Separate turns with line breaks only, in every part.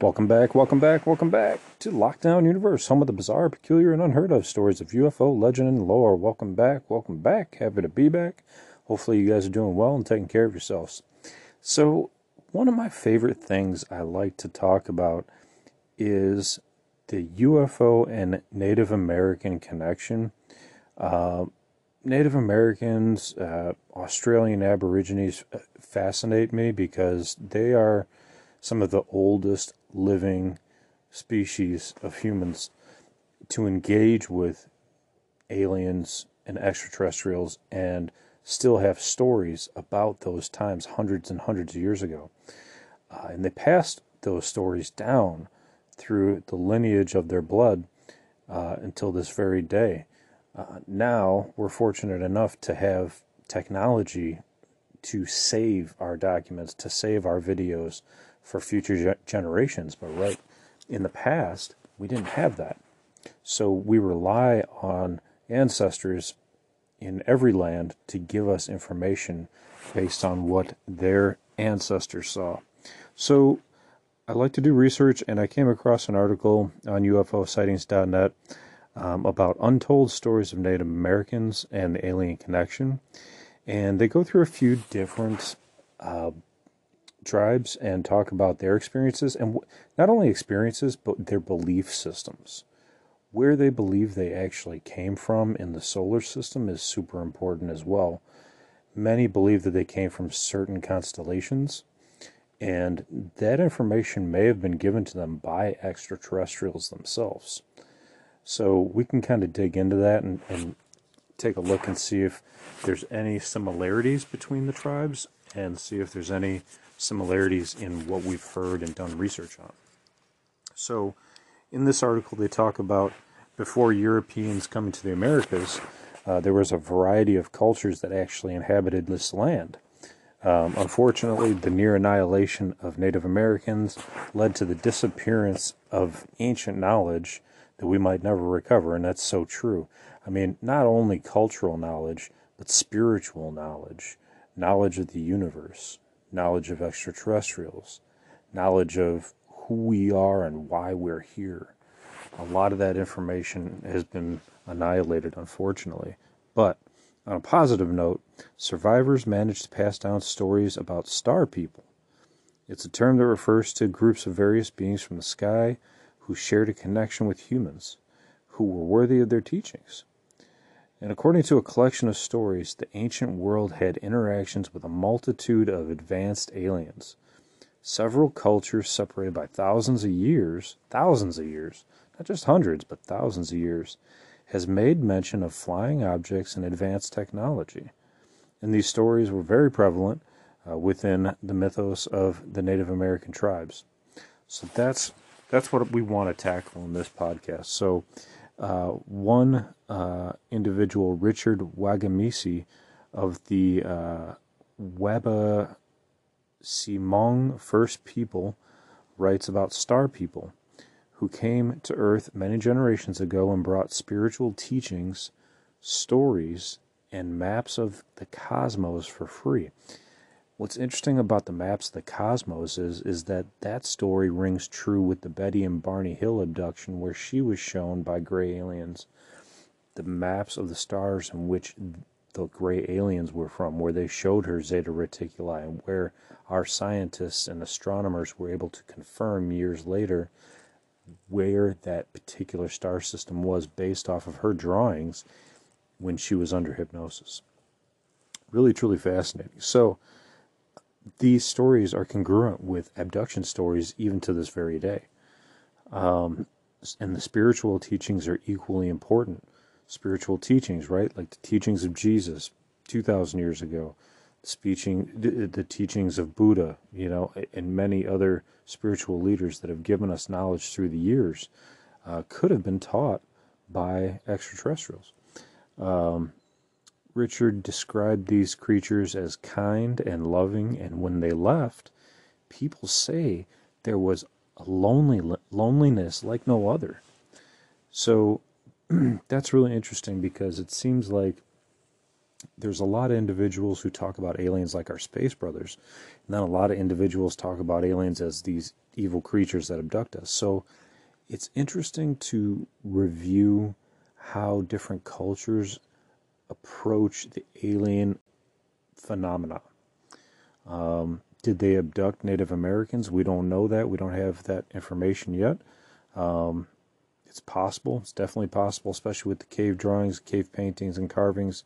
Welcome back, welcome back, welcome back to Lockdown Universe, home of the bizarre, peculiar, and unheard of stories of UFO legend and lore. Welcome back, welcome back. Happy to be back. Hopefully, you guys are doing well and taking care of yourselves. So, one of my favorite things I like to talk about is the UFO and Native American connection. Uh, Native Americans, uh, Australian Aborigines uh, fascinate me because they are some of the oldest living species of humans to engage with aliens and extraterrestrials and still have stories about those times hundreds and hundreds of years ago. Uh, and they passed those stories down through the lineage of their blood uh, until this very day. Uh, now we're fortunate enough to have technology to save our documents, to save our videos for future ge- generations. But right in the past, we didn't have that. So we rely on ancestors in every land to give us information based on what their ancestors saw. So I like to do research, and I came across an article on UFOsightings.net um, about untold stories of Native Americans and the alien connection. And they go through a few different uh, tribes and talk about their experiences, and w- not only experiences, but their belief systems where they believe they actually came from in the solar system is super important as well. Many believe that they came from certain constellations, and that information may have been given to them by extraterrestrials themselves. So we can kind of dig into that and, and take a look and see if there's any similarities between the tribes and see if there's any similarities in what we've heard and done research on. So, in this article, they talk about before Europeans coming to the Americas, uh, there was a variety of cultures that actually inhabited this land. Um, unfortunately, the near annihilation of Native Americans led to the disappearance of ancient knowledge that we might never recover, and that's so true. I mean, not only cultural knowledge, but spiritual knowledge, knowledge of the universe, knowledge of extraterrestrials, knowledge of who we are and why we're here a lot of that information has been annihilated, unfortunately. But on a positive note, survivors managed to pass down stories about star people. It's a term that refers to groups of various beings from the sky who shared a connection with humans, who were worthy of their teachings. And according to a collection of stories, the ancient world had interactions with a multitude of advanced aliens. Several cultures separated by thousands of years, thousands of years, not just hundreds, but thousands of years, has made mention of flying objects and advanced technology. And these stories were very prevalent uh, within the mythos of the Native American tribes. So that's that's what we want to tackle in this podcast. So uh, one uh, individual, Richard Wagamese of the uh, Weba Simong First People, writes about star people who came to earth many generations ago and brought spiritual teachings, stories, and maps of the cosmos for free. What's interesting about the maps of the cosmos is, is that that story rings true with the Betty and Barney Hill abduction, where she was shown by gray aliens the maps of the stars in which the gray aliens were from, where they showed her Zeta Reticuli, and where our scientists and astronomers were able to confirm years later where that particular star system was based off of her drawings when she was under hypnosis. really truly fascinating. So these stories are congruent with abduction stories even to this very day. Um, and the spiritual teachings are equally important. Spiritual teachings, right? Like the teachings of Jesus 2,000 years ago, speeching, the teachings of Buddha, you know, and many other spiritual leaders that have given us knowledge through the years uh, could have been taught by extraterrestrials. Um, Richard described these creatures as kind and loving, and when they left, people say there was a lonely loneliness like no other. So that's really interesting because it seems like there's a lot of individuals who talk about aliens like our space brothers, and then a lot of individuals talk about aliens as these evil creatures that abduct us. So it's interesting to review how different cultures approach the alien phenomena. Um, did they abduct Native Americans? We don't know that. We don't have that information yet. Um, it's possible. It's definitely possible, especially with the cave drawings, cave paintings, and carvings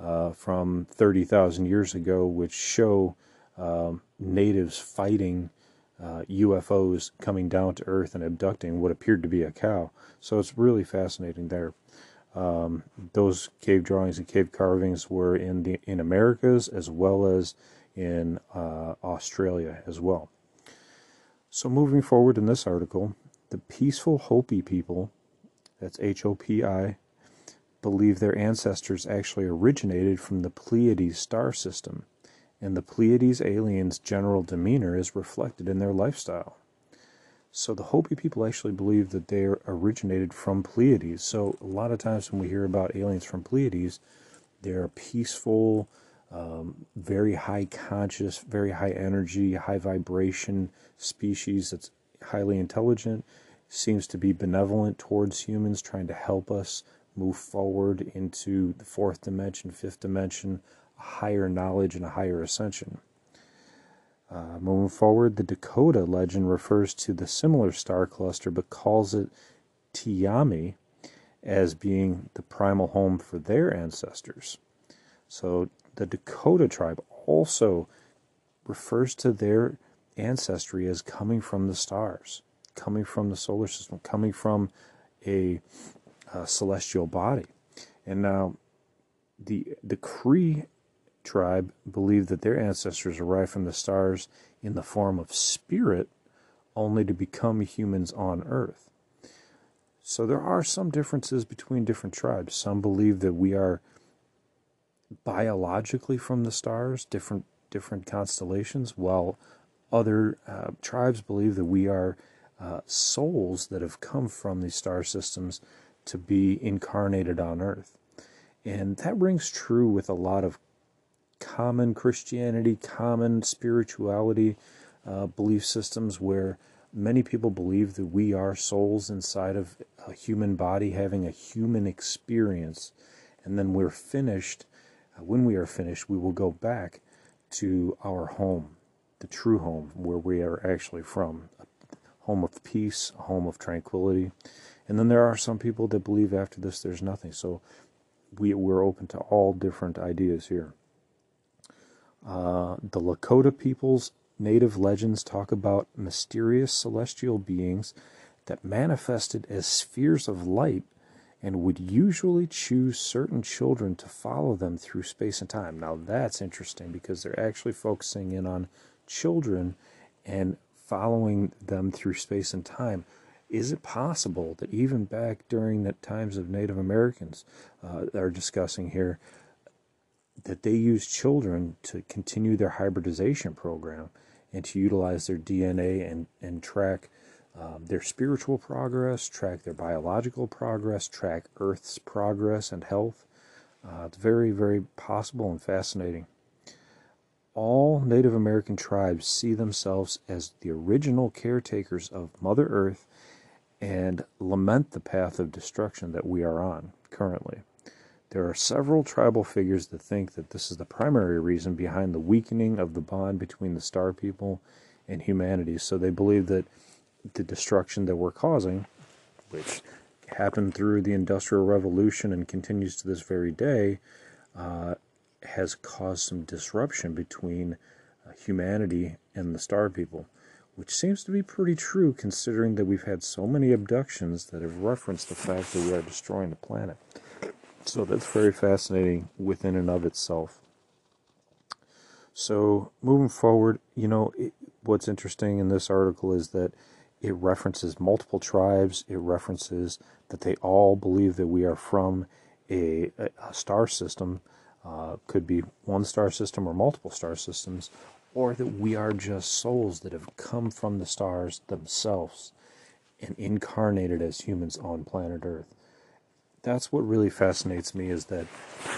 uh, from 30,000 years ago, which show um, natives fighting uh, UFOs coming down to Earth and abducting what appeared to be a cow. So it's really fascinating there. Um, those cave drawings and cave carvings were in the in Americas as well as in uh, Australia as well. So moving forward in this article, the peaceful Hopi people, that's H-O-P-I, believe their ancestors actually originated from the Pleiades star system, and the Pleiades aliens' general demeanor is reflected in their lifestyle. So the Hopi people actually believe that they originated from Pleiades. So a lot of times when we hear about aliens from Pleiades, they're peaceful, um, very high conscious, very high energy, high vibration species that's highly intelligent, seems to be benevolent towards humans, trying to help us move forward into the fourth dimension, fifth dimension, higher knowledge and a higher ascension. Uh, moving forward, the Dakota legend refers to the similar star cluster but calls it Tiami as being the primal home for their ancestors. So the Dakota tribe also refers to their ancestry as coming from the stars, coming from the solar system, coming from a, a celestial body. And now the the Cree tribe believed that their ancestors arrived from the stars in the form of spirit only to become humans on earth. So there are some differences between different tribes. Some believe that we are biologically from the stars, different different constellations, while other uh, tribes believe that we are uh, souls that have come from these star systems to be incarnated on earth. And that rings true with a lot of common Christianity, common spirituality uh, belief systems where many people believe that we are souls inside of a human body having a human experience. And then we're finished. Uh, when we are finished, we will go back to our home, the true home where we are actually from. A home of peace, a home of tranquility. And then there are some people that believe after this there's nothing. So we, we're open to all different ideas here. Uh, the Lakota people's native legends talk about mysterious celestial beings that manifested as spheres of light and would usually choose certain children to follow them through space and time. Now, that's interesting because they're actually focusing in on children and following them through space and time. Is it possible that even back during the times of Native Americans, uh, are discussing here, that they use children to continue their hybridization program and to utilize their DNA and, and track um, their spiritual progress, track their biological progress, track Earth's progress and health. Uh, it's very, very possible and fascinating. All Native American tribes see themselves as the original caretakers of Mother Earth and lament the path of destruction that we are on currently. There are several tribal figures that think that this is the primary reason behind the weakening of the bond between the star people and humanity. So they believe that the destruction that we're causing, which happened through the Industrial Revolution and continues to this very day, uh, has caused some disruption between uh, humanity and the star people, which seems to be pretty true considering that we've had so many abductions that have referenced the fact that we are destroying the planet. So that's very fascinating within and of itself. So moving forward, you know, it, what's interesting in this article is that it references multiple tribes. It references that they all believe that we are from a, a star system, uh, could be one star system or multiple star systems, or that we are just souls that have come from the stars themselves and incarnated as humans on planet Earth. That's what really fascinates me is that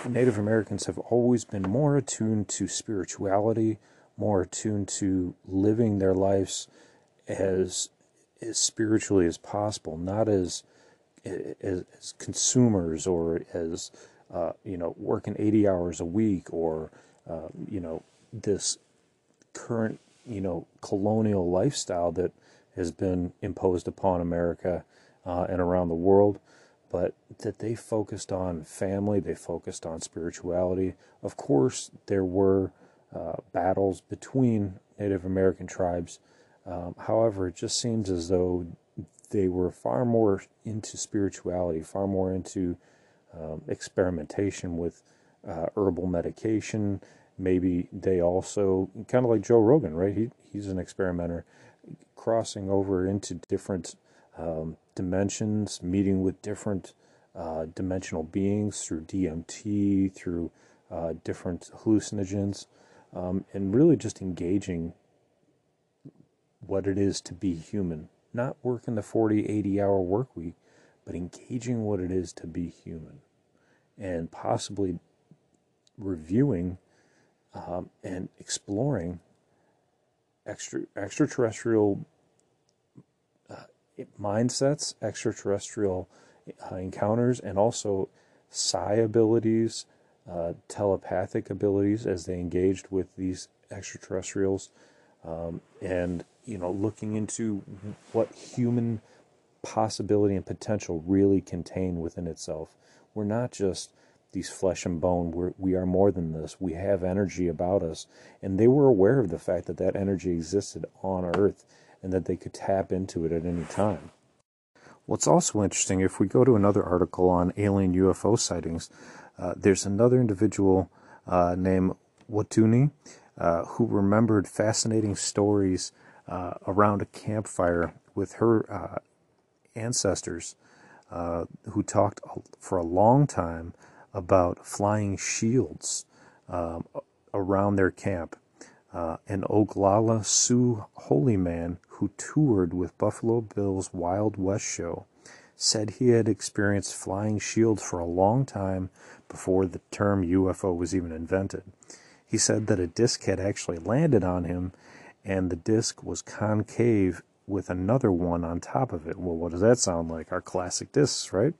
Native Americans have always been more attuned to spirituality, more attuned to living their lives as as spiritually as possible, not as as, as consumers or as uh, you know working 80 hours a week or uh, you know this current you know colonial lifestyle that has been imposed upon America uh, and around the world, but that they focused on family, they focused on spirituality. Of course, there were uh, battles between Native American tribes. Um, however, it just seems as though they were far more into spirituality, far more into um, experimentation with uh, herbal medication. Maybe they also, kind of like Joe Rogan, right? He, he's an experimenter, crossing over into different um, dimensions, meeting with different uh, dimensional beings through DMT, through uh, different hallucinogens, um, and really just engaging what it is to be human. Not working the 40, 80 hour work week, but engaging what it is to be human and possibly reviewing um, and exploring extra extraterrestrial mindsets, extraterrestrial uh, encounters, and also psi abilities, uh, telepathic abilities as they engaged with these extraterrestrials, um, and you know, looking into what human possibility and potential really contain within itself. We're not just these flesh and bone. We're, we are more than this. We have energy about us. And they were aware of the fact that that energy existed on Earth and that they could tap into it at any time. What's also interesting, if we go to another article on alien UFO sightings, uh, there's another individual uh, named Watuni uh, who remembered fascinating stories uh, around a campfire with her uh, ancestors uh, who talked for a long time about flying shields um, around their camp. An Oglala Sioux holy man who toured with Buffalo Bill's Wild West show said he had experienced flying shields for a long time before the term UFO was even invented. He said that a disc had actually landed on him and the disc was concave with another one on top of it. Well, what does that sound like? Our classic discs, right?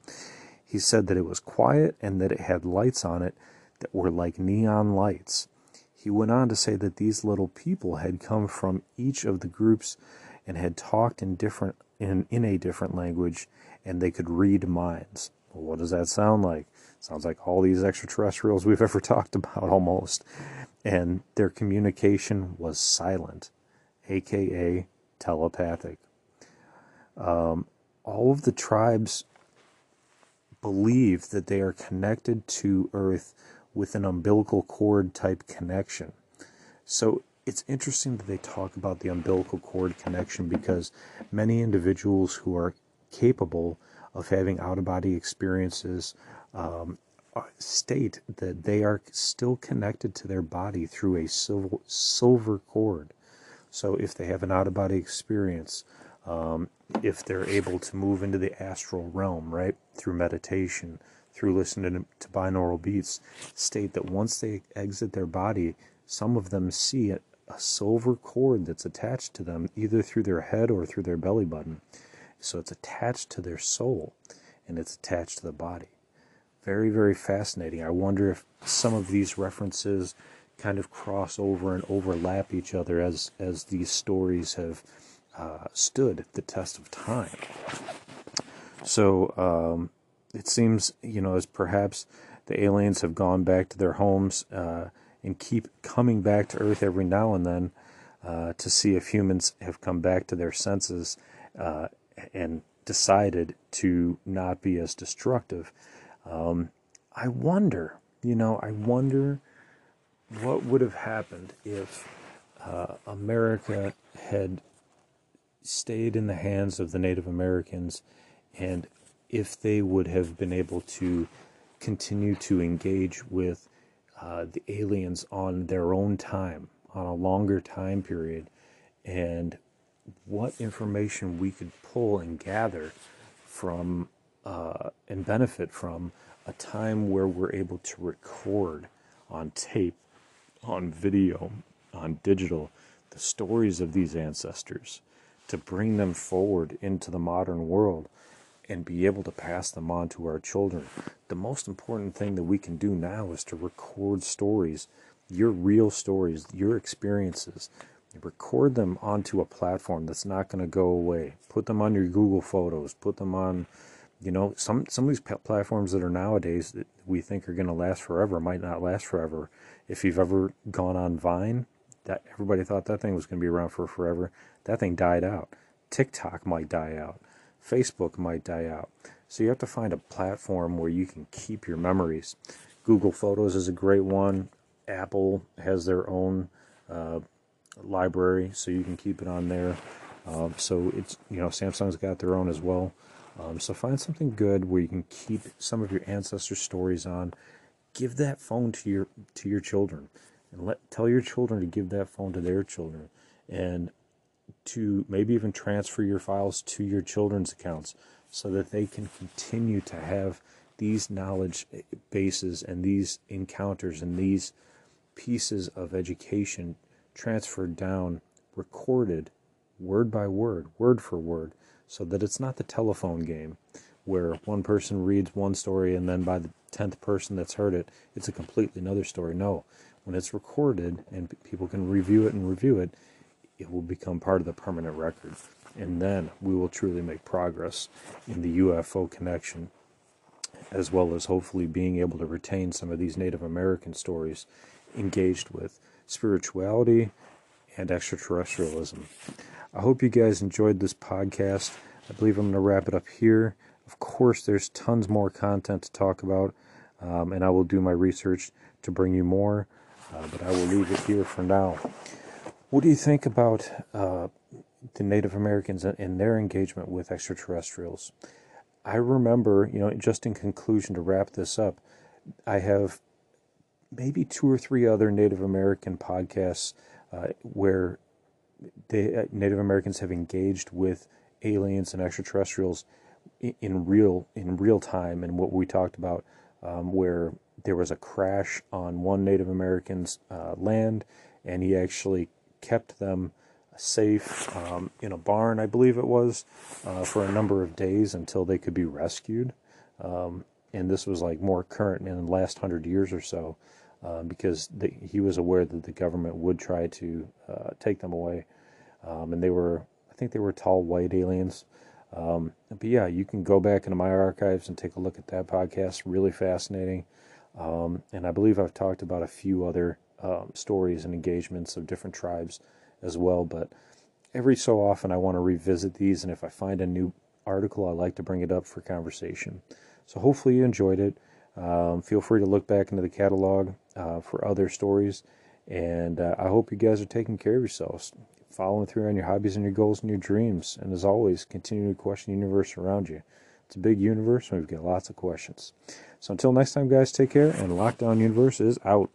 He said that it was quiet and that it had lights on it that were like neon lights. He went on to say that these little people had come from each of the groups and had talked in different in, in a different language and they could read minds. Well, what does that sound like? Sounds like all these extraterrestrials we've ever talked about almost. And their communication was silent aka telepathic. Um, all of the tribes believe that they are connected to Earth with an umbilical cord type connection. So it's interesting that they talk about the umbilical cord connection because many individuals who are capable of having out of body experiences um, state that they are still connected to their body through a silver, silver cord. So if they have an out of body experience, um, if they're able to move into the astral realm, right, through meditation, through listening to, binaural beats, state that once they exit their body, some of them see a, silver cord that's attached to them, either through their head or through their belly button. So it's attached to their soul and it's attached to the body. Very, very fascinating. I wonder if some of these references kind of cross over and overlap each other as as these stories have uh, stood the test of time. So um, it seems, you know, as perhaps the aliens have gone back to their homes uh, and keep coming back to Earth every now and then uh, to see if humans have come back to their senses uh, and decided to not be as destructive. Um, I wonder, you know, I wonder what would have happened if uh, America had stayed in the hands of the Native Americans and if they would have been able to continue to engage with uh, the aliens on their own time, on a longer time period, and what information we could pull and gather from uh, and benefit from a time where we're able to record on tape, on video, on digital, the stories of these ancestors, to bring them forward into the modern world and be able to pass them on to our children. The most important thing that we can do now is to record stories, your real stories, your experiences. Record them onto a platform that's not going to go away. Put them on your Google Photos. Put them on, you know, some some of these platforms that are nowadays that we think are going to last forever might not last forever. If you've ever gone on Vine, that everybody thought that thing was going to be around for forever. That thing died out. TikTok might die out. Facebook might die out. So you have to find a platform where you can keep your memories. Google Photos is a great one. Apple has their own uh, library, so you can keep it on there. Um, so it's you know Samsung's got their own as well. Um, so find something good where you can keep some of your ancestor stories on. Give that phone to your to your children, and let tell your children to give that phone to their children, and to maybe even transfer your files to your children's accounts so that they can continue to have these knowledge bases and these encounters and these pieces of education transferred down, recorded word by word, word for word, so that it's not the telephone game where one person reads one story and then by the 10th person that's heard it, it's a completely another story. No, when it's recorded and people can review it and review it, it will become part of the permanent record. And then we will truly make progress in the UFO connection, as well as hopefully being able to retain some of these Native American stories engaged with spirituality and extraterrestrialism. I hope you guys enjoyed this podcast. I believe I'm going to wrap it up here. Of course, there's tons more content to talk about, um, and I will do my research to bring you more, uh, but I will leave it here for now. What do you think about uh, the Native Americans and their engagement with extraterrestrials? I remember, you know, just in conclusion to wrap this up, I have maybe two or three other Native American podcasts uh, where they, uh, Native Americans have engaged with aliens and extraterrestrials in, in real in real time, and what we talked about, um, where there was a crash on one Native American's uh, land, and he actually kept them safe um, in a barn, I believe it was, uh, for a number of days until they could be rescued. Um, and this was like more current in the last hundred years or so, uh, because the, he was aware that the government would try to uh, take them away. Um, and they were, I think they were tall white aliens. Um, but yeah, you can go back into my archives and take a look at that podcast. Really fascinating. Um, and I believe I've talked about a few other um, stories and engagements of different tribes as well. But every so often, I want to revisit these, and if I find a new article, I like to bring it up for conversation. So hopefully you enjoyed it. Um, feel free to look back into the catalog uh, for other stories, and uh, I hope you guys are taking care of yourselves, following through on your hobbies and your goals and your dreams, and as always, continue to question the universe around you. It's a big universe, and we've got lots of questions. So until next time, guys, take care, and Lockdown Universe is out.